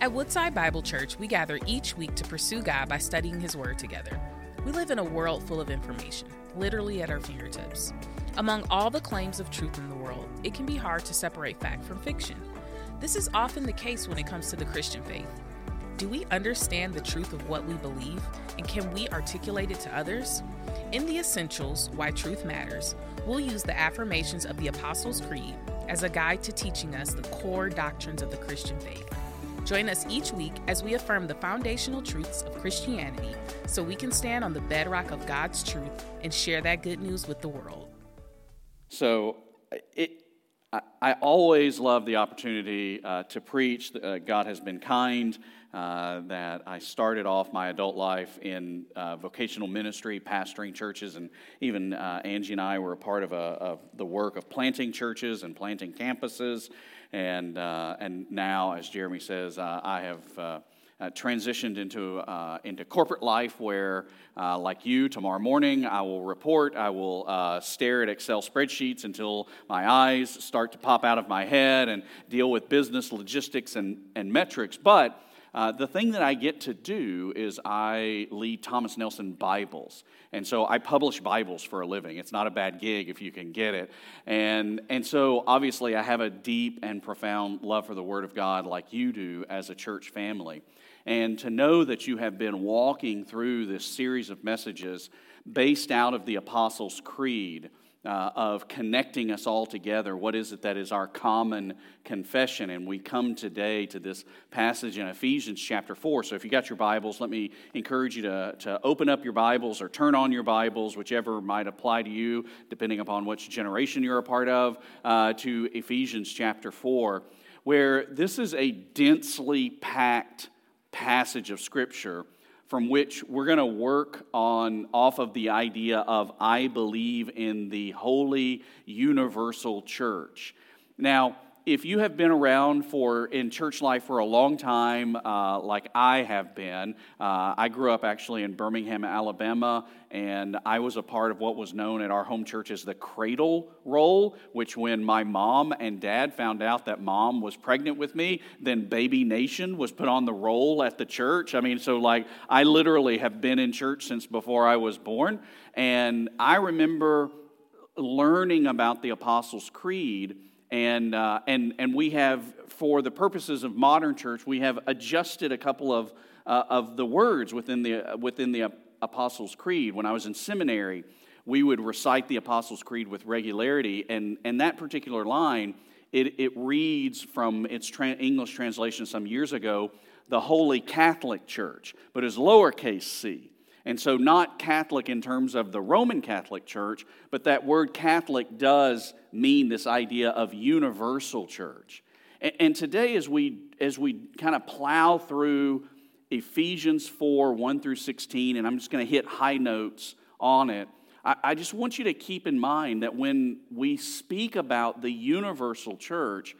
At Woodside Bible Church, we gather each week to pursue God by studying His Word together. We live in a world full of information, literally at our fingertips. Among all the claims of truth in the world, it can be hard to separate fact from fiction. This is often the case when it comes to the Christian faith. Do we understand the truth of what we believe, and can we articulate it to others? In the Essentials Why Truth Matters, we'll use the affirmations of the Apostles' Creed as a guide to teaching us the core doctrines of the Christian faith. Join us each week as we affirm the foundational truths of Christianity so we can stand on the bedrock of God's truth and share that good news with the world. So, it, I, I always love the opportunity uh, to preach. Uh, God has been kind. Uh, that I started off my adult life in uh, vocational ministry, pastoring churches, and even uh, Angie and I were a part of, a, of, the work of planting churches and planting campuses. And, uh, and now, as Jeremy says, uh, I have uh, uh, transitioned into, uh, into corporate life where, uh, like you, tomorrow morning I will report, I will stare at Excel spreadsheets until my eyes start to pop out of my head and deal with business logistics and, and metrics. But uh, the thing that I get to do is I lead Thomas Nelson Bibles. And so I publish Bibles for a living. It's not a bad gig if you can get it. And, and so obviously I have a deep and profound love for the Word of God like you do as a church family. And to know that you have been walking through this series of messages based out of the Apostles' Creed uh, of connecting us all together. What is it that is our common confession? And we come today to this passage in Ephesians chapter 4. So if you got your Bibles, let me encourage you to, to open up your Bibles or turn on your Bibles, whichever might apply to you, depending upon which generation you're a part of, uh, to Ephesians chapter 4, where this is a densely packed passage of Scripture from which we're going to work on off of the idea of I believe in the holy universal church. Now, if you have been around for in church life for a long time, uh, like I have been, uh, I grew up actually in Birmingham, Alabama, and I was a part of what was known at our home church as the cradle roll. Which, when my mom and dad found out that mom was pregnant with me, then Baby Nation was put on the roll at the church. I mean, so like I literally have been in church since before I was born, and I remember learning about the Apostles' Creed and, uh, and, and we have, for the purposes of modern church, we have adjusted a couple of, uh, of the words within the, within the Apostles' Creed. When I was in seminary, we would recite the Apostles' Creed with regularity, and, and that particular line, it, it reads from its tra- English translation some years ago, the Holy Catholic Church, but is lowercase c. And so, not Catholic in terms of the Roman Catholic Church, but that word Catholic does mean this idea of universal church. And, today, as we, as we kind of plow through Ephesians 4 1 through 16, and I'm just going to hit high notes on it, I, I just want you to keep in mind that when we speak about the universal church,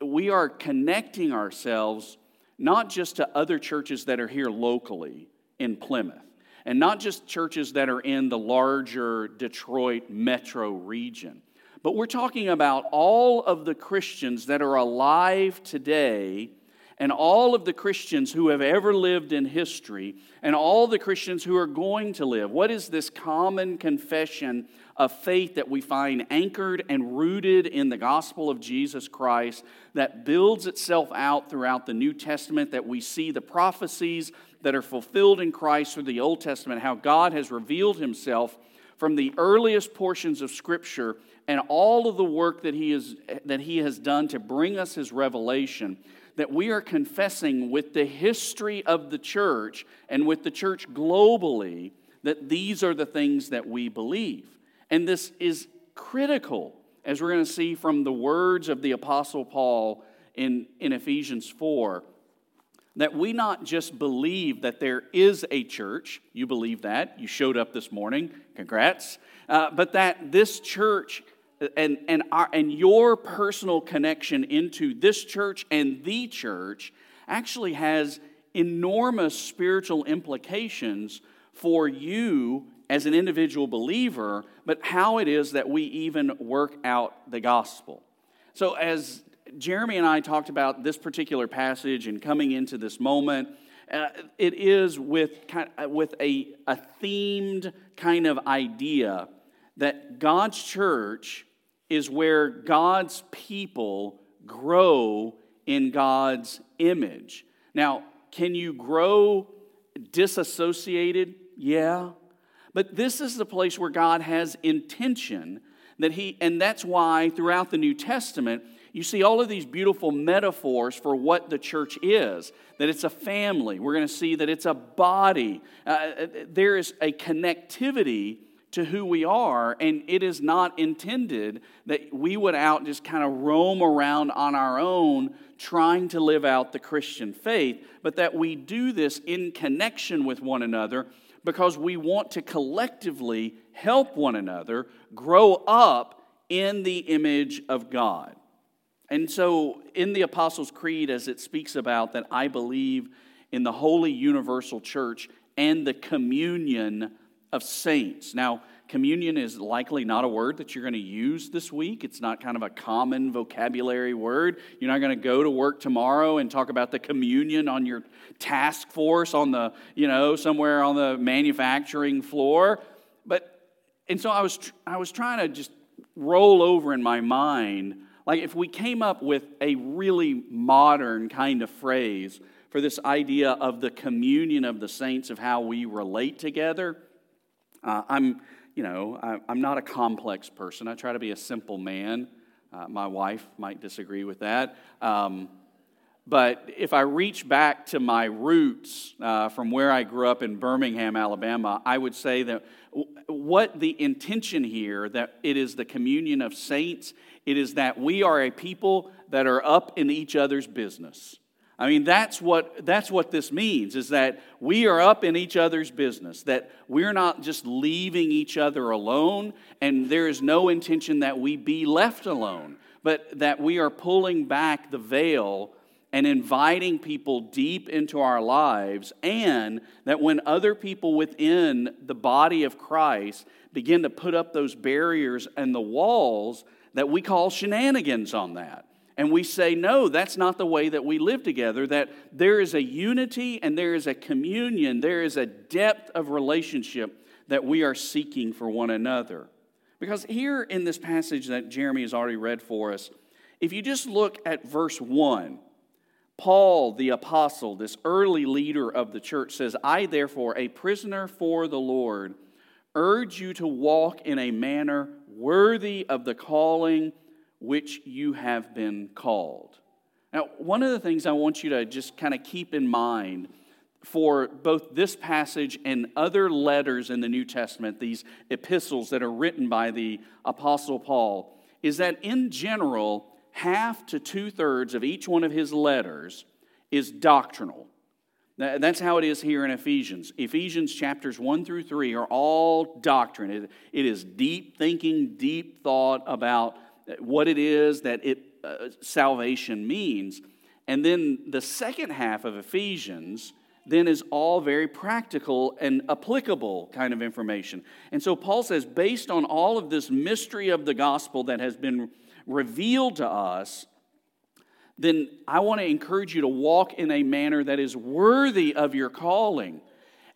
we are connecting ourselves not just to other churches that are here locally in Plymouth and not just churches that are in the larger Detroit metro region, but we're talking about all of the Christians that are alive today and all of the Christians who have ever lived in history and all the Christians who are going to live. What is this common confession of faith that we find anchored and rooted in the gospel of Jesus Christ that builds itself out throughout the New Testament, that we see the prophecies that are fulfilled in Christ through the Old Testament, how God has revealed himself from the earliest portions of Scripture and all of the work that he, is, that he has done to bring us his revelation, that we are confessing with the history of the church and with the church globally that these are the things that we believe. And this is critical, as we're going to see from the words of the Apostle Paul in, in Ephesians 4 that we not just believe that there is a church, you believe that, you showed up this morning, congrats, uh, but that this church and, and, our, and your personal connection into this church and the church actually has enormous spiritual implications for you as an individual believer, but how it is that we even work out the gospel. So, as Jeremy and I talked about this particular passage and coming into this moment. Uh, it is with, kind of, with a, a themed kind of idea that God's church is where God's people grow in God's image. Now, can you grow disassociated? Yeah. But this is the place where God has intention that he and that's why throughout the New Testament you see all of these beautiful metaphors for what the church is that it's a family. We're going to see that it's a body. Uh, there is a connectivity to who we are, and it is not intended that we would out just kind of roam around on our own trying to live out the Christian faith, but that we do this in connection with one another because we want to collectively help one another grow up in the image of God. And so, in the Apostles' Creed, as it speaks about that I believe in the holy universal church and the communion of saints. Now, communion is likely not a word that you're going to use this week. It's not kind of a common vocabulary word. You're not going to go to work tomorrow and talk about the communion on your task force on the, you know, somewhere on the manufacturing floor. But, and so I was, I was trying to just roll over in my mind like, if we came up with a really modern kind of phrase for this idea of the communion of the saints, of how we relate together, uh, I'm, you know, I, am not a complex person. I try to be a simple man. Uh, my wife might disagree with that. Um, but if I reach back to my roots uh, from where I grew up in Birmingham, Alabama, I would say that what the intention here that it is the communion of saints it is that we are a people that are up in each other's business. I mean, that's what, that's what this means, is that we are up in each other's business, that we're not just leaving each other alone, and there is no intention that we be left alone, but that we are pulling back the veil and inviting people deep into our lives, and that when other people within the body of Christ begin to put up those barriers and the walls, that we call shenanigans on that. And we say, no, that's not the way that we live together, that there is a unity and there is a communion, there is a depth of relationship that we are seeking for one another. Because here in this passage that Jeremy has already read for us, if you just look at verse 1, Paul, the apostle, this early leader of the church, says, I, therefore, a prisoner for the Lord, urge you to walk in a manner worthy of the calling which you have been called. Now, one of the things I want you to just kind of keep in mind for both this passage and other letters in the New Testament, these epistles that are written by the Apostle Paul, is that in general, half to two thirds of each one of his letters is doctrinal. That's how it is here in Ephesians. Ephesians chapters 1 through 3 are all doctrine. It, it is deep thinking, deep thought about what it is that it, uh, salvation means. And then the second half of Ephesians then is all very practical and applicable kind of information. And so Paul says, based on all of this mystery of the gospel that has been revealed to us, then I want to encourage you to walk in a manner that is worthy of your calling.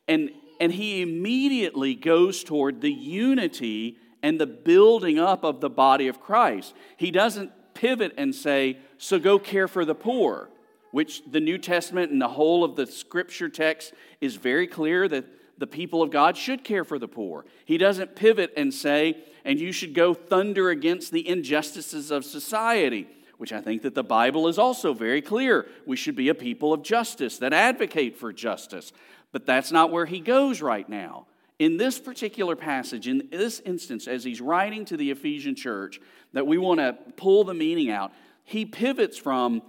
And, and he immediately goes toward the unity and the building up of the body of Christ. He doesn't pivot and say, So go care for the poor, which the New Testament and the whole of the scripture text is very clear that the people of God should care for the poor. He doesn't pivot and say, And you should go thunder against the injustices of society which I think that the Bible is also very clear. We should be a people of justice that advocate for justice. But that's not where he goes right now. In this particular passage, in this instance, as he's writing to the Ephesian church, that we want to pull the meaning out, he pivots from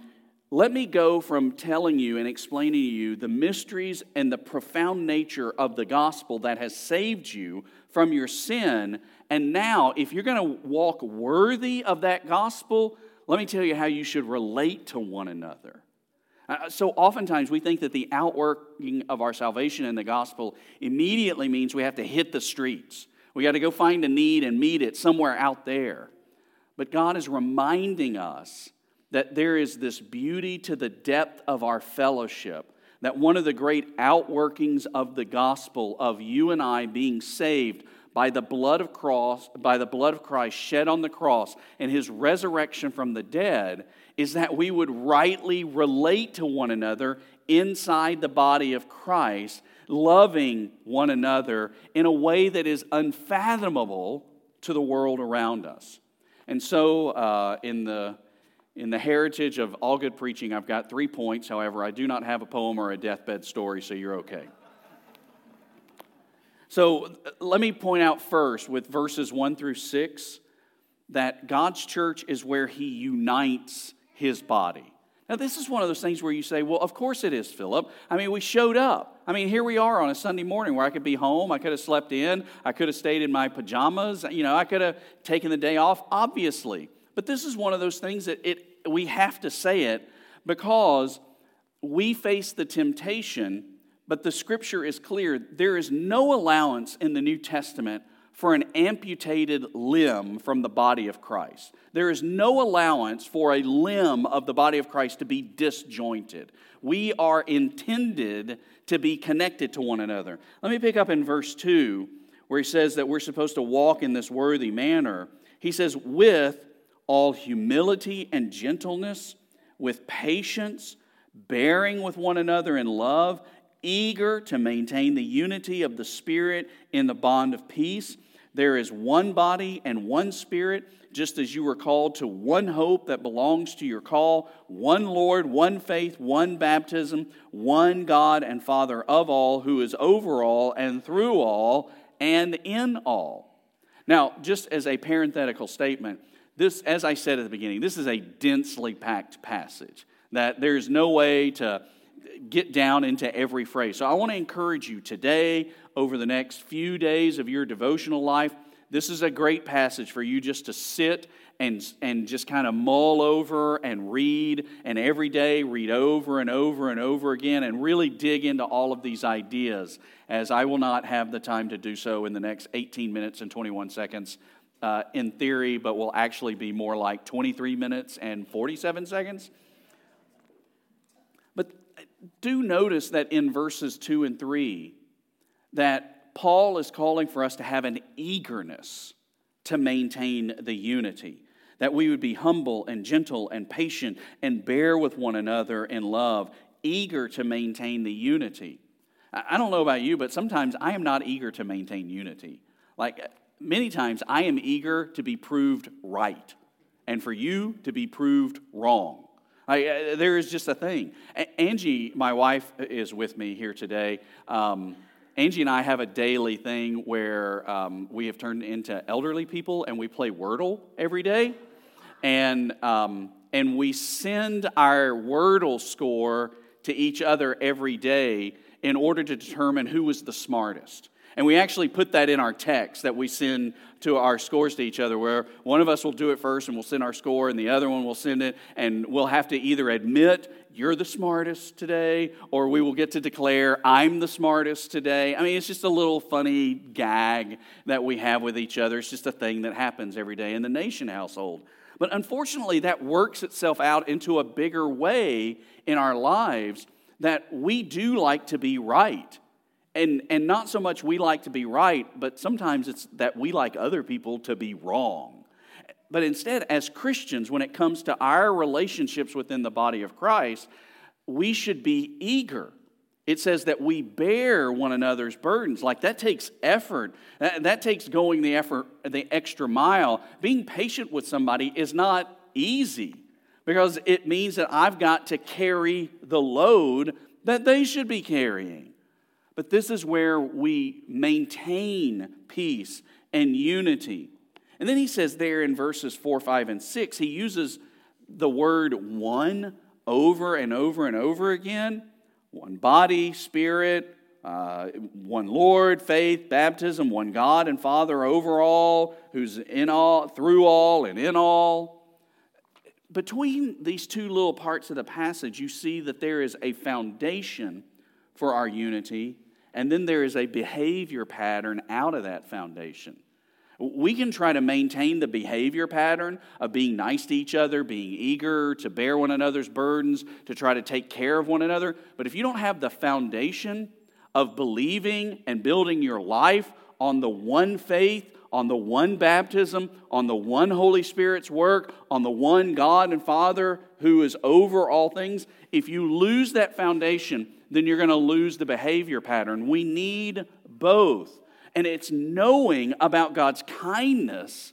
let me go from telling you and explaining to you the mysteries and the profound nature of the gospel that has saved you from your sin. And now, if you're going to walk worthy of that gospel, let me tell you how you should relate to one another. Uh, so oftentimes we think that the outworking of our salvation in the gospel immediately means we have to hit the streets. We got to go find a need and meet it somewhere out there. But God is reminding us that there is this beauty to the depth of our fellowship. That one of the great outworkings of the gospel of you and I being saved by the blood of cross by the blood of Christ shed on the cross and his resurrection from the dead is that we would rightly relate to one another inside the body of Christ loving one another in a way that is unfathomable to the world around us. And so uh, in the in the heritage of all good preaching i've got three points. However i do not have a poem or a deathbed story so you're okay so uh, let me point out first with verses 1 through 6 that God's church is where he unites his body. Now, this is one of those things where you say, well, of course it is, Philip. I mean, we showed up. I mean, here we are on a Sunday morning where I could be home. I could have slept in. I could have stayed in my pajamas. You know, I could have taken the day off, obviously. But this is one of those things that it, we have to say it because we face the temptation but the scripture is clear there is no allowance in the New Testament for an amputated limb from the body of Christ. There is no allowance for a limb of the body of Christ to be disjointed. We are intended to be connected to one another. Let me pick up in verse 2 where he says that we're supposed to walk in this worthy manner. He says, with all humility and gentleness, with patience, bearing with one another in love eager to maintain the unity of the Spirit in the bond of peace. There is one body and one Spirit, just as you were called to one hope that belongs to your call, one Lord, one faith, one baptism, one God and Father of all, who is over all and through all and in all. Now, just as a parenthetical statement, this, as I said at the beginning, this is a densely packed passage that there's no way to get down into every phrase. So I want to encourage you today, over the next few days of your devotional life, this is a great passage for you just to sit and, and just kind of mull over and read, and every day read over and over and over again, and really dig into all of these ideas, as I will not have the time to do so in the next 18 minutes and 21 seconds uh, in theory, but will actually be more like 23 minutes and 47 seconds do notice that in verses 2 and 3 that Paul is calling for us to have an eagerness to maintain the unity that we would be humble and gentle and patient and bear with one another in love eager to maintain the unity. I don't know about you but sometimes I am not eager to maintain unity. Like many times I am eager to be proved right and for you to be proved wrong Uh, there is just a thing. A- Angie, my wife, is with me here today. Um, Angie and I have a daily thing where um, we have turned into elderly people and we play Wordle every day. And, um, and we send our Wordle score to each other every day in order to determine who was the smartest. And we actually put that in our text that we send to our scores to each other, where one of us will do it first and we'll send our score, and the other one will send it, and we'll have to either admit, you're the smartest today, or we will get to declare, I'm the smartest today. I mean, it's just a little funny gag that we have with each other. It's just a thing that happens every day in the Nation household. But unfortunately, that works itself out into a bigger way in our lives that we do like to be right. And, and not so much we like to be right, but sometimes it's that we like other people to be wrong. But instead, as Christians, when it comes to our relationships within the body of Christ, we should be eager. It says that we bear one another's burdens. Like that takes effort. That, that takes going the effort, the extra mile. Being patient with somebody is not easy because it means that I've got to carry the load that they should be carrying. But this is where we maintain peace and unity. And then he says there in verses 4, 5, and 6, he uses the word one over and over and over again one body, spirit, uh, one Lord, faith, baptism, one God and Father over all, who's in all, through all, and in all. Between these two little parts of the passage, you see that there is a foundation for our unity and then there is a behavior pattern out of that foundation. We can try to maintain the behavior pattern of being nice to each other, being eager to bear one another's burdens, to try to take care of one another. But if you don't have the foundation of believing and building your life on the one faith, on the one baptism, on the one Holy Spirit's work, on the one God and Father who is over all things, if you lose that foundation, then you're going to lose the behavior pattern. We need both. And it's knowing about God's kindness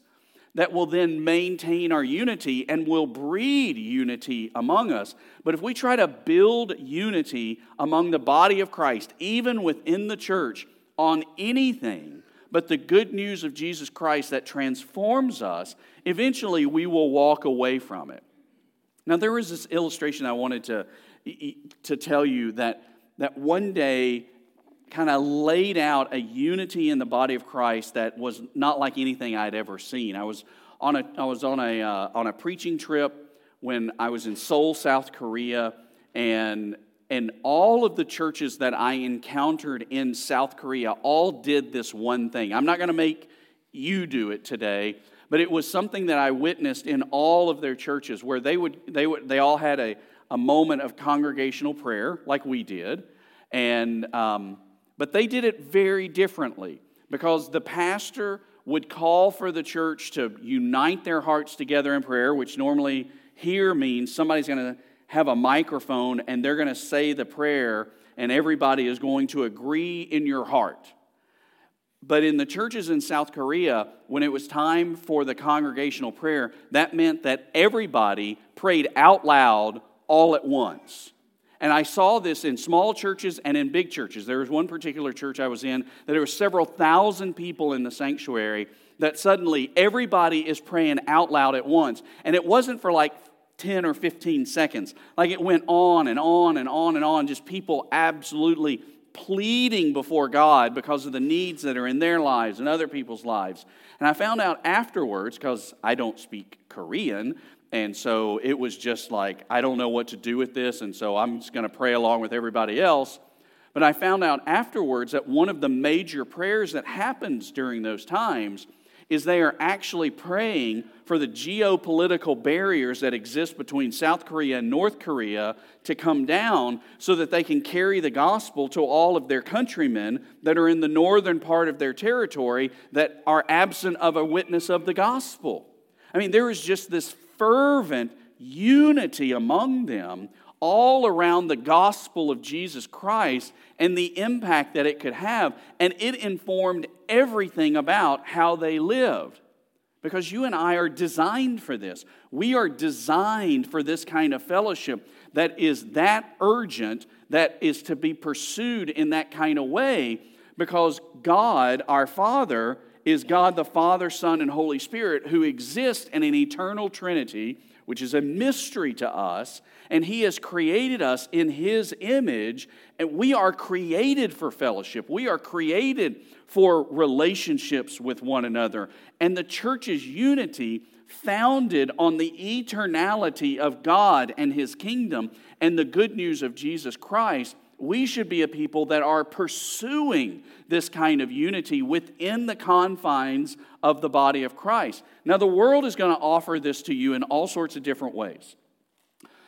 that will then maintain our unity and will breed unity among us. But if we try to build unity among the body of Christ, even within the church, on anything but the good news of Jesus Christ that transforms us, eventually we will walk away from it. Now, there was this illustration I wanted to, to tell you that, that one day kind of laid out a unity in the body of Christ that was not like anything I'd ever seen. I was on a, I was on a, uh, on a preaching trip when I was in Seoul, South Korea, and, and all of the churches that I encountered in South Korea all did this one thing. I'm not going to make you do it today, but it was something that I witnessed in all of their churches where they would they would they all had a, a moment of congregational prayer like we did, and um, but they did it very differently because the pastor would call for the church to unite their hearts together in prayer, which normally here means somebody's going to have a microphone and they're going to say the prayer, and everybody is going to agree in your heart. But in the churches in South Korea, when it was time for the congregational prayer, that meant that everybody prayed out loud all at once. And I saw this in small churches and in big churches. There was one particular church I was in that there were several thousand people in the sanctuary that suddenly everybody is praying out loud at once. And it wasn't for like 10 or 15 seconds. Like it went on and on and on and on, just people absolutely pleading before God because of the needs that are in their lives and other people's lives. And I found out afterwards, because I don't speak Korean, and so it was just like, I don't know what to do with this, and so I'm just going to pray along with everybody else. But I found out afterwards that one of the major prayers that happens during those times is they are actually praying for the geopolitical barriers that exist between South Korea and North Korea to come down so that they can carry the gospel to all of their countrymen that are in the northern part of their territory that are absent of a witness of the gospel. I mean, there is just this fervent unity among them all around the gospel of Jesus Christ and the impact that it could have. And it informed everything about how they lived. Because you and I are designed for this. We are designed for this kind of fellowship that is that urgent, that is to be pursued in that kind of way, because God, our Father, is God the Father, Son, and Holy Spirit who exist in an eternal Trinity, which is a mystery to us, and He has created us in His image, and we are created for fellowship. We are created for relationships with one another. And the church's unity founded on the eternality of God and His kingdom and the good news of Jesus Christ we should be a people that are pursuing this kind of unity within the confines of the body of Christ. Now, the world is going to offer this to you in all sorts of different ways.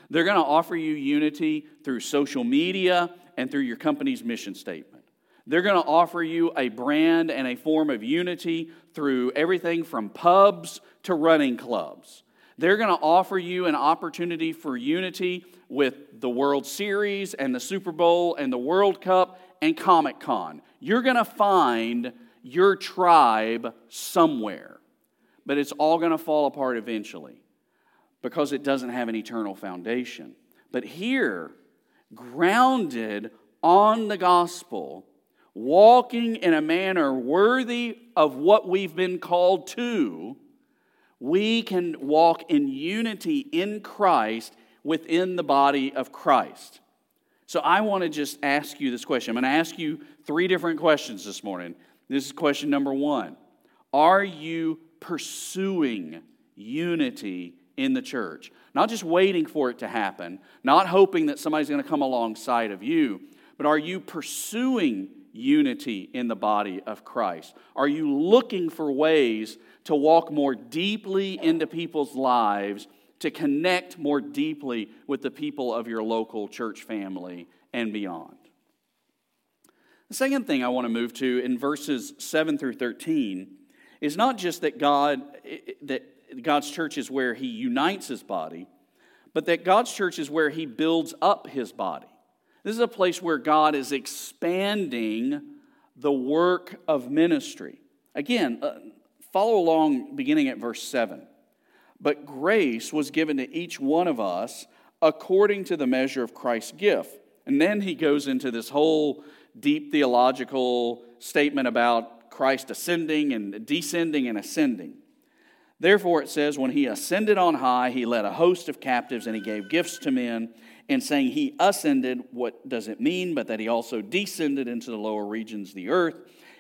They're going to offer you unity through social media and through your company's mission statement. They're going to offer you a brand and a form of unity through everything from pubs to running clubs. They're going to offer you an opportunity for unity with the World Series and the Super Bowl and the World Cup and Comic Con. You're going to find your tribe somewhere, but it's all going to fall apart eventually because it doesn't have an eternal foundation. But here, grounded on the gospel, walking in a manner worthy of what we've been called to, we can walk in unity in Christ within the body of Christ. So I want to just ask you this question. I'm going to ask you three different questions this morning. This is question number one Are you pursuing unity in the church? Not just waiting for it to happen, not hoping that somebody's going to come alongside of you, but are you pursuing unity in the body of Christ? Are you looking for ways to walk more deeply into people's lives, to connect more deeply with the people of your local church family and beyond? The second thing I want to move to in verses 7 through 13 is not just that God that God's church is where he unites his body, but that God's church is where he builds up his body. This is a place where God is expanding the work of ministry. Again, uh, follow along beginning at verse 7. But grace was given to each one of us according to the measure of Christ's gift. And then he goes into this whole deep theological statement about Christ ascending and descending and ascending. Therefore, it says, when he ascended on high, he led a host of captives and he gave gifts to men. And saying he ascended, what does it mean? But that he also descended into the lower regions of the earth.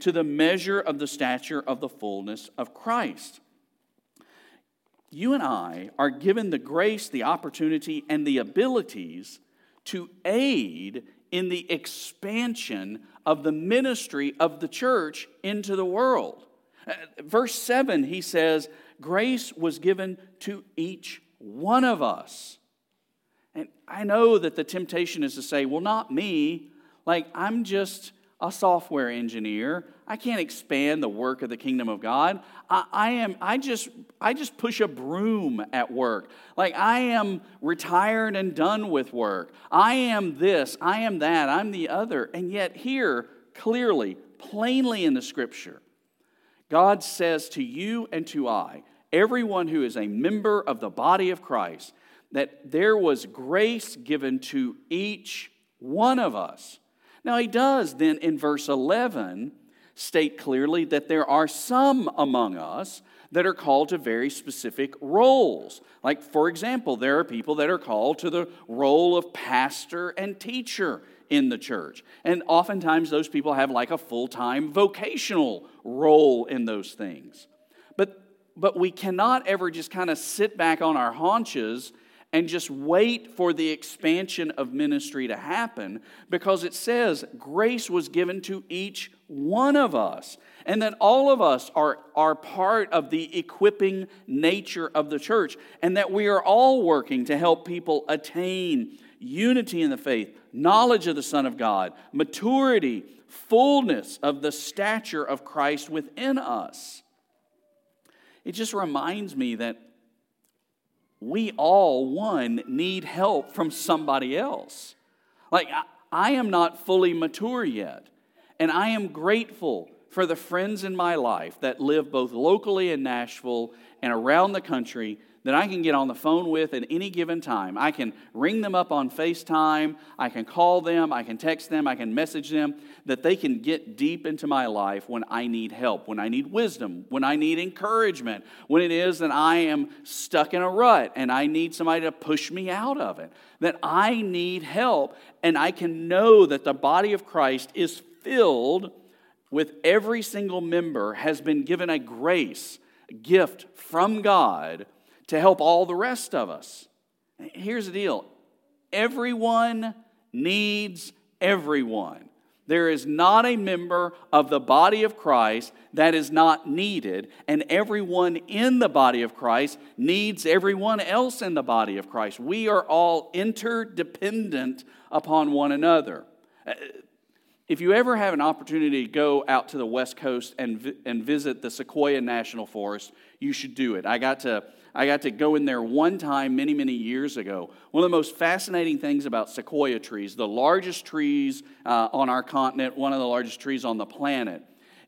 to the measure of the stature of the fullness of Christ. You and I are given the grace, the opportunity, and the abilities to aid in the expansion of the ministry of the church into the world. Uh, verse 7, he says, Grace was given to each one of us. And I know that the temptation is to say, well, not me. Like, I'm just a software engineer. I can't expand the work of the kingdom of God. I, I, am, I just, I just push a broom at work. Like I am retired and done with work. I am this, I am that, I'm the other. And yet, here, clearly, plainly in the scripture, God says to you and to I, everyone who is a member of the body of Christ, that there was grace given to each one of us. Now, he does then in verse 11 state clearly that there are some among us that are called to very specific roles. Like, for example, there are people that are called to the role of pastor and teacher in the church. And oftentimes, those people have like a full time vocational role in those things. But but we cannot ever just kind of sit back on our haunches and just wait for the expansion of ministry to happen because it says grace was given to each one of us and that all of us are, are part of the equipping nature of the church and that we are all working to help people attain unity in the faith knowledge of the son of god maturity fullness of the stature of christ within us. It just reminds me that we all, one, need help from somebody else. Like, I, am not fully mature yet, and I am grateful for the friends in my life that live both locally in Nashville and around the country that I can get on the phone with at any given time. I can ring them up on FaceTime, I can call them, I can text them, I can message them, that they can get deep into my life when I need help, when I need wisdom, when I need encouragement, when it is that I am stuck in a rut and I need somebody to push me out of it, that I need help, and I can know that the body of Christ is filled with every single member has been given a grace, a gift from God to help all the rest of us. Here's the deal everyone needs everyone. There is not a member of the body of Christ that is not needed, and everyone in the body of Christ needs everyone else in the body of Christ. We are all interdependent upon one another. If you ever have an opportunity to go out to the West Coast and, and visit the Sequoia National Forest, you should do it. I got to I got to go in there one time many, many years ago. One of the most fascinating things about sequoia trees, the largest trees uh, on our continent, one of the largest trees on the planet,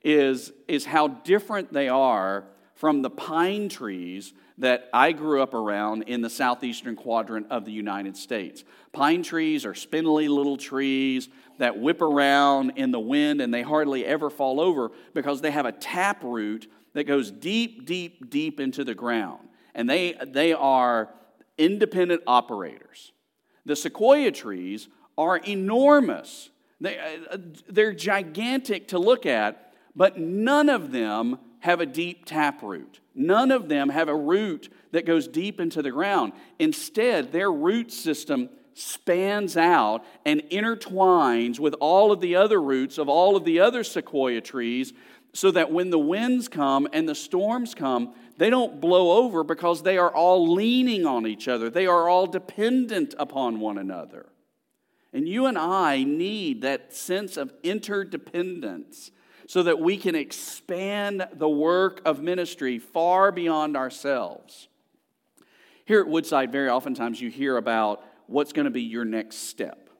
is, is how different they are from the pine trees that I grew up around in the southeastern quadrant of the United States. Pine trees are spindly little trees that whip around in the wind and they hardly ever fall over because they have a tap root that goes deep, deep, deep into the ground. And they, they are independent operators. The sequoia trees are enormous, they, uh, they're gigantic to look at, but none of them have a deep tap root. None of them have a root that goes deep into the ground. Instead, their root system spans out and intertwines with all of the other roots of all of the other sequoia trees so that when the winds come and the storms come, they don't blow over because they are all leaning on each other. They are all dependent upon one another. And you and I need that sense of interdependence so that we can expand the work of ministry far beyond ourselves. Here at Woodside, very oftentimes you hear about what's going to be your next step.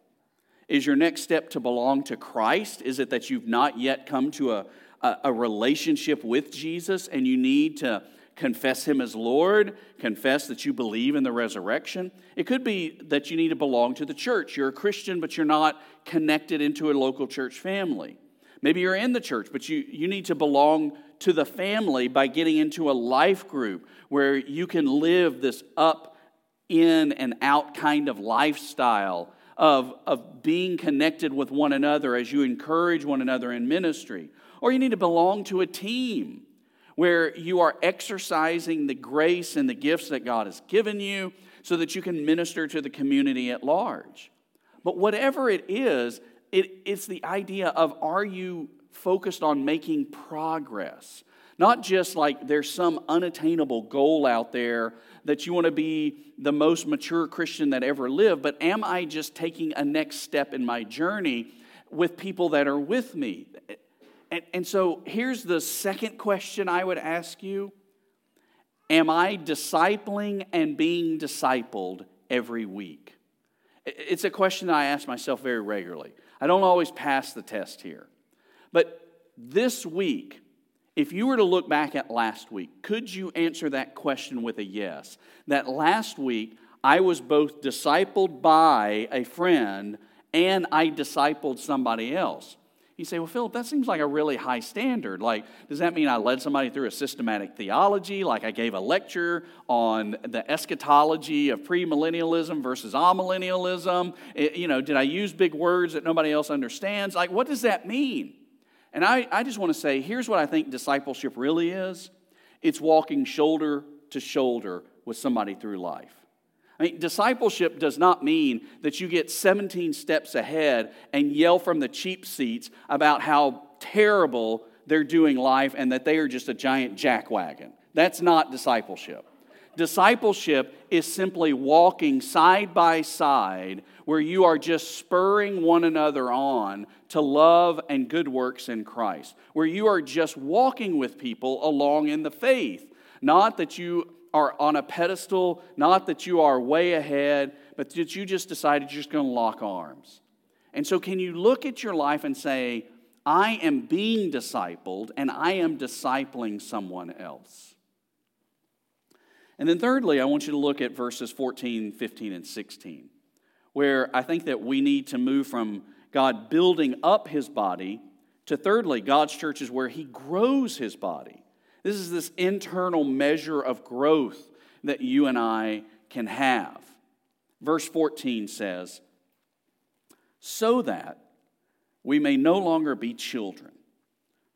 Is your next step to belong to Christ? Is it that you've not yet come to a, a, a relationship with Jesus and you need to confess Him as Lord, confess that you believe in the resurrection. It could be that you need to belong to the church. You're a Christian, but you're not connected into a local church family. Maybe you're in the church, but you, you need to belong to the family by getting into a life group where you can live this up, in, and out kind of lifestyle of, of being connected with one another as you encourage one another in ministry. Or you need to belong to a team where you are exercising the grace and the gifts that God has given you so that you can minister to the community at large. But whatever it is, it, it's the idea of are you focused on making progress? Not just like there's some unattainable goal out there that you want to be the most mature Christian that ever lived, but am I just taking a next step in my journey with people that are with me? And, and so here's the second question I would ask you Am I discipling and being discipled every week? It's a question that I ask myself very regularly. I don't always pass the test here. But this week, if you were to look back at last week, could you answer that question with a yes? That last week, I was both discipled by a friend and I discipled somebody else. You say, well, Philip, that seems like a really high standard. Like, does that mean I led somebody through a systematic theology? Like, I gave a lecture on the eschatology of premillennialism versus amillennialism? It, you know, did I use big words that nobody else understands? Like, what does that mean? And I, I just want to say here's what I think discipleship really is it's walking shoulder to shoulder with somebody through life. I mean, discipleship does not mean that you get 17 steps ahead and yell from the cheap seats about how terrible they're doing life and that they are just a giant jackwagon. That's not discipleship. Discipleship is simply walking side by side where you are just spurring one another on to love and good works in Christ, where you are just walking with people along in the faith. Not that you are on a pedestal, not that you are way ahead, but that you just decided you're just going to lock arms. And so, can you look at your life and say, I am being discipled and I am discipling someone else? And then, thirdly, I want you to look at verses 14, 15, and 16, where I think that we need to move from God building up his body to, thirdly, God's church is where he grows his body. This is this internal measure of growth that you and I can have. Verse 14 says, So that we may no longer be children,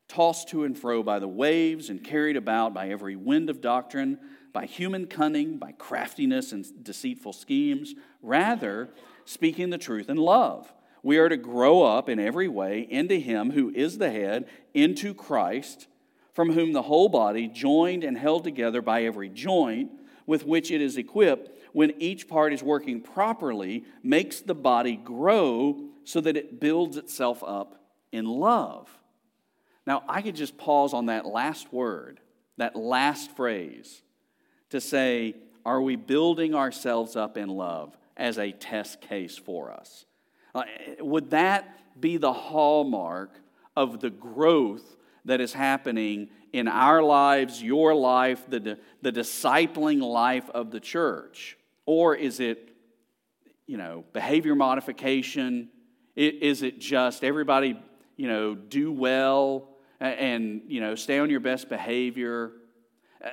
tossed to and fro by the waves and carried about by every wind of doctrine, by human cunning, by craftiness and deceitful schemes. Rather, speaking the truth in love, we are to grow up in every way into Him who is the head, into Christ from whom the whole body, joined and held together by every joint with which it is equipped, when each part is working properly, makes the body grow so that it builds itself up in love. Now, I could just pause on that last word, that last phrase, to say, are we building ourselves up in love as a test case for us? Uh, would that be the hallmark of the growth that is happening in our lives, your life, the, the discipling life of the church? Or is it, you know, behavior modification? Is it just everybody, you know, do well and, you know, stay on your best behavior? Uh,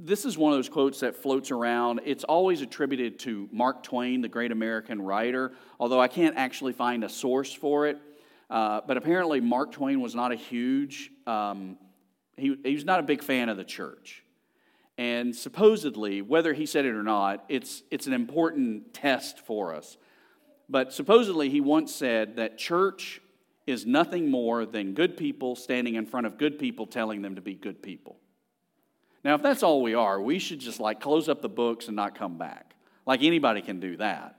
this is one of those quotes that floats around. It's always attributed to Mark Twain, the great American writer, although I can't actually find a source for it. Uh, but apparently, Mark Twain was not a huge, um, he, he was not a big fan of the church. And supposedly, whether he said it or not, it's, it's an important test for us. But supposedly, he once said that church is nothing more than good people standing in front of good people telling them to be good people. Now, if that's all we are, we should just like close up the books and not come back. Like anybody can do that.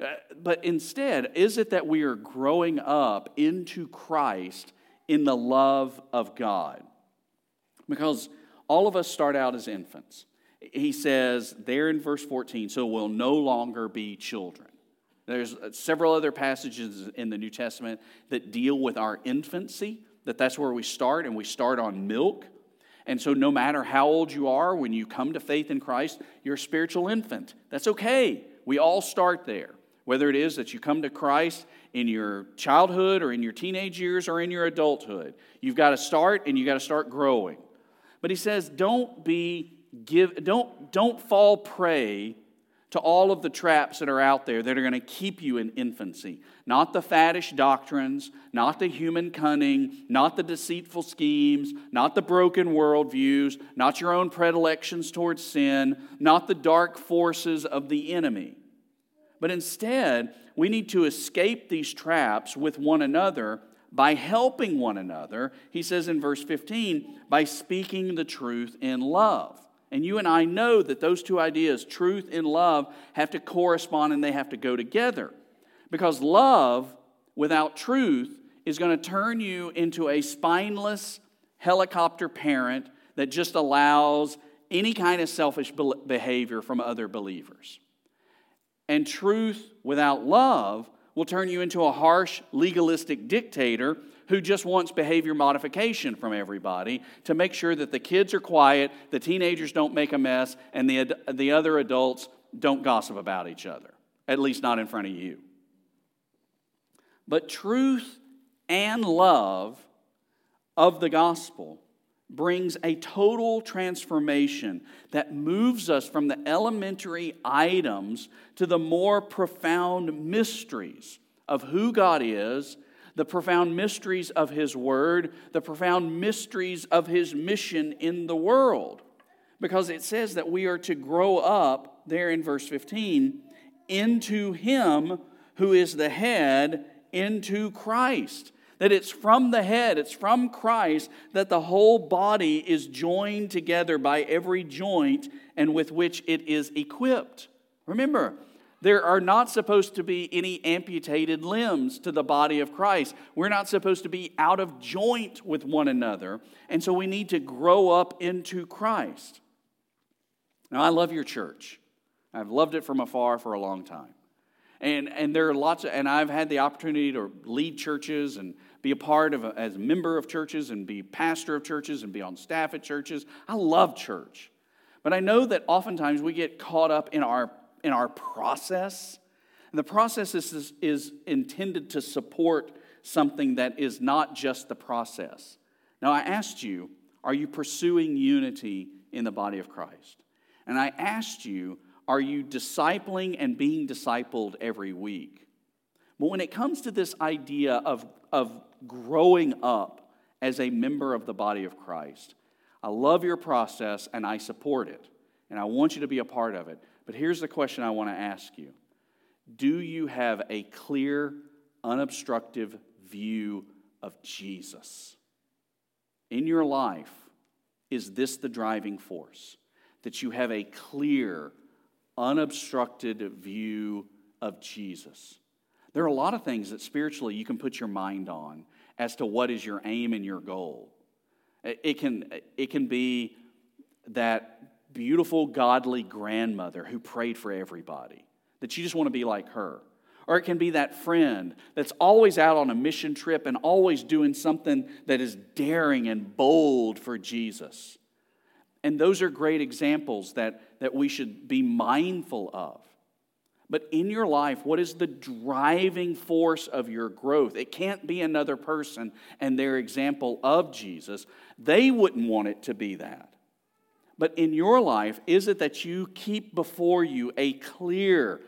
Uh, but instead, is it that we are growing up into Christ in the love of God? Because all of us start out as infants. He says there in verse 14, so we'll no longer be children. There's uh, several other passages in the New Testament that deal with our infancy, that that's where we start, and we start on milk. And so, no matter how old you are, when you come to faith in Christ, you're a spiritual infant. That's okay. We all start there. Whether it is that you come to Christ in your childhood or in your teenage years or in your adulthood, you've got to start and you've got to start growing. But he says, don't be give, don't, don't fall prey to all of the traps that are out there that are going to keep you in infancy. Not the faddish doctrines, not the human cunning, not the deceitful schemes, not the broken worldviews, not your own predilections towards sin, not the dark forces of the enemy. But instead, we need to escape these traps with one another by helping one another. He says in verse 15, by speaking the truth in love. And you and I know that those two ideas, truth and love, have to correspond and they have to go together. Because love without truth is going to turn you into a spineless helicopter parent that just allows any kind of selfish behavior from other believers. And truth without love will turn you into a harsh, legalistic dictator who just wants behavior modification from everybody to make sure that the kids are quiet, the teenagers don't make a mess, and the, the other adults don't gossip about each other, at least not in front of you. But truth and love of the gospel brings a total transformation that moves us from the elementary items to the more profound mysteries of who God is the profound mysteries of His Word, the profound mysteries of His mission in the world. Because it says that we are to grow up, there in verse 15, into Him who is the head, into Christ. That it's from the head, it's from Christ that the whole body is joined together by every joint and with which it is equipped. Remember, there are not supposed to be any amputated limbs to the body of Christ. We're not supposed to be out of joint with one another. And so we need to grow up into Christ. Now, I love your church. I've loved it from afar for a long time. And, and there are lots of, and I've had the opportunity to lead churches and be a part of, a, as a member of churches and be pastor of churches and be on staff at churches. I love church. But I know that oftentimes we get caught up in our in our process. And the process is, is intended to support something that is not just the process. Now, I asked you, are you pursuing unity in the body of Christ? And I asked you, are you discipling and being discipled every week? But when it comes to this idea of, of growing up as a member of the body of Christ, I love your process and I support it. And I want you to be a part of it. But here's the question I want to ask you Do you have a clear, unobstructive view of Jesus? In your life, is this the driving force? That you have a clear, unobstructed view of Jesus. There are a lot of things that spiritually you can put your mind on as to what is your aim and your goal. It can, it can be that beautiful, godly grandmother who prayed for everybody, that you just want to be like her. Or it can be that friend that's always out on a mission trip and always doing something that is daring and bold for Jesus. And those are great examples that, that we should be mindful of. But in your life, what is the driving force of your growth? It can't be another person and their example of Jesus. They wouldn't want it to be that. But in your life, is it that you keep before you a clear,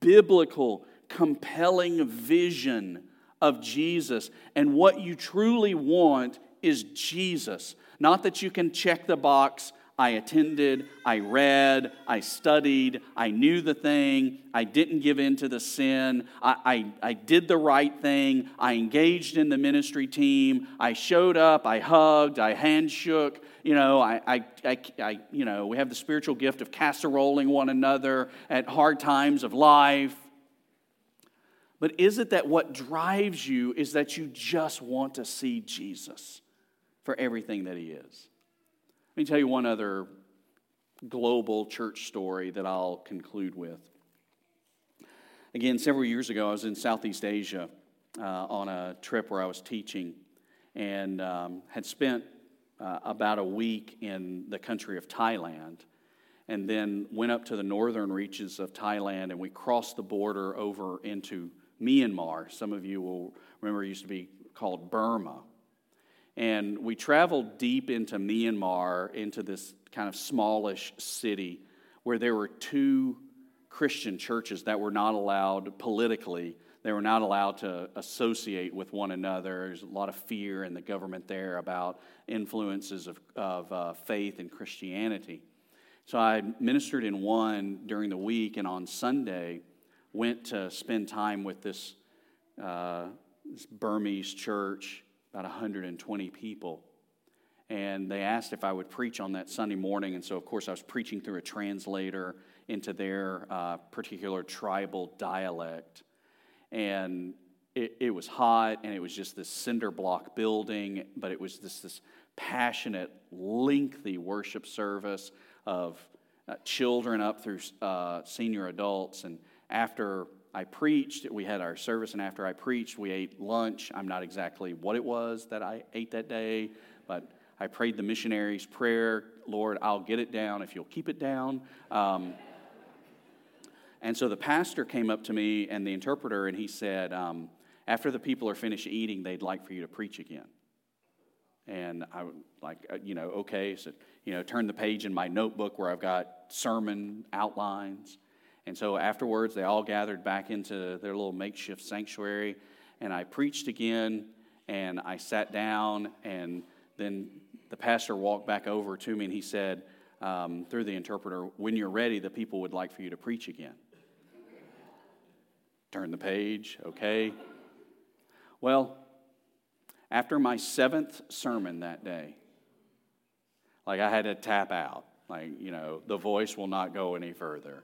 biblical, compelling vision of Jesus? And what you truly want is Jesus. Not that you can check the box I attended, I read, I studied, I knew the thing, I didn't give in to the sin, I, I, I, did the right thing, I engaged in the ministry team, I showed up, I hugged, I handshook, you know, I, I, I, I you know, we have the spiritual gift of casseroling one another at hard times of life. But is it that what drives you is that you just want to see Jesus for everything that he is? Let me tell you one other global church story that I'll conclude with. Again, several years ago, I was in Southeast Asia uh, on a trip where I was teaching and um, had spent uh, about a week in the country of Thailand and then went up to the northern reaches of Thailand and we crossed the border over into Myanmar. Some of you will remember it used to be called Burma. And we traveled deep into Myanmar, into this kind of smallish city where there were two Christian churches that were not allowed politically. They were not allowed to associate with one another. There's a lot of fear in the government there about influences of, of uh, faith and Christianity. So I ministered in one during the week, and on Sunday, went to spend time with this, uh, this Burmese church about 120 people. And they asked if I would preach on that Sunday morning. And so, of course, I was preaching through a translator into their uh, particular tribal dialect. And it, it, was hot, and it was just this cinder block building, but it was this, this passionate, lengthy worship service of uh, children up through uh, senior adults. And after I preached. We had our service, and after I preached, we ate lunch. I'm not exactly what it was that I ate that day, but I prayed the missionaries' prayer Lord, I'll get it down if you'll keep it down. Um, and so the pastor came up to me and the interpreter, and he said, um, After the people are finished eating, they'd like for you to preach again. And I was like, uh, you know, okay. So, you know, turn the page in my notebook where I've got sermon outlines. And so afterwards, they all gathered back into their little makeshift sanctuary, and I preached again, and I sat down, and then the pastor walked back over to me, and he said, um, through the interpreter, When you're ready, the people would like for you to preach again. Turn the page, okay. Well, after my seventh sermon that day, like I had to tap out. Like, you know, the voice will not go any further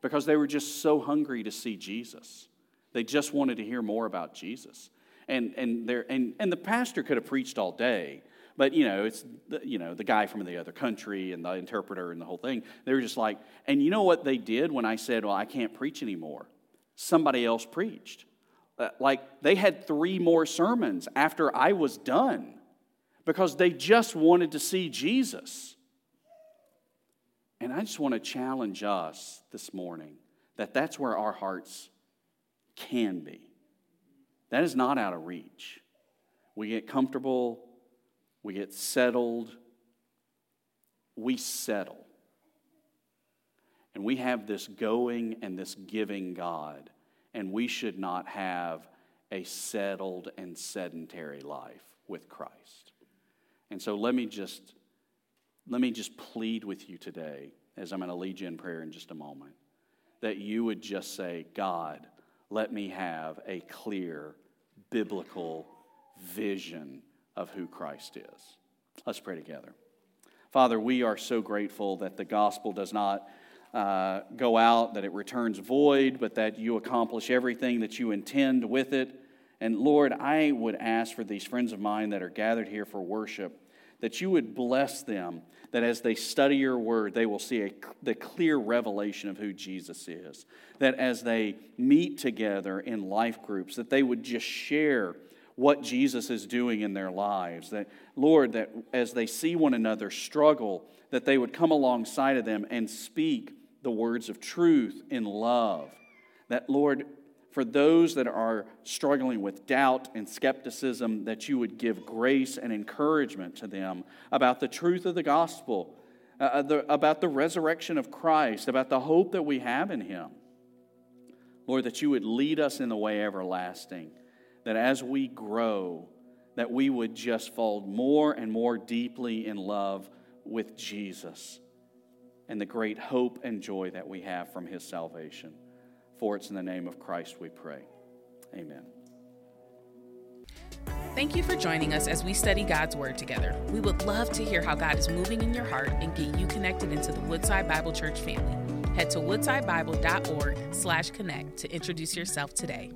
because they were just so hungry to see Jesus. They just wanted to hear more about Jesus. And, and, and, and the pastor could have preached all day, but you know, it's the, you know, the guy from the other country and the interpreter and the whole thing. They were just like, and you know what they did when I said, well, I can't preach anymore? Somebody else preached. Uh, like they had three more sermons after I was done because they just wanted to see Jesus. And I just want to challenge us this morning that that's where our hearts can be. That is not out of reach. We get comfortable, we get settled, we settle. And we have this going and this giving God, and we should not have a settled and sedentary life with Christ. And so let me just let me just plead with you today, as I'm going to lead you in prayer in just a moment, that you would just say, God, let me have a clear biblical vision of who Christ is. Let's pray together. Father, we are so grateful that the gospel does not uh, go out, that it returns void, but that you accomplish everything that you intend with it. And Lord, I would ask for these friends of mine that are gathered here for worship that you would bless them, that as they study your word, they will see a, the clear revelation of who Jesus is. That as they meet together in life groups, that they would just share what Jesus is doing in their lives. That, Lord, that as they see one another struggle, that they would come alongside of them and speak the words of truth in love. That, Lord, for those that are struggling with doubt and skepticism, that you would give grace and encouragement to them about the truth of the gospel, uh, uh, the, about the resurrection of Christ, about the hope that we have in Him. Lord, that you would lead us in the way everlasting, that as we grow, that we would just fall more and more deeply in love with Jesus and the great hope and joy that we have from His salvation. For it's in the name of Christ we pray. Amen. Thank you for joining us as we study God's Word together. We would love to hear how God is moving in your heart and get you connected into the Woodside Bible Church family. Head to woodsidebible.org slash connect to introduce yourself today.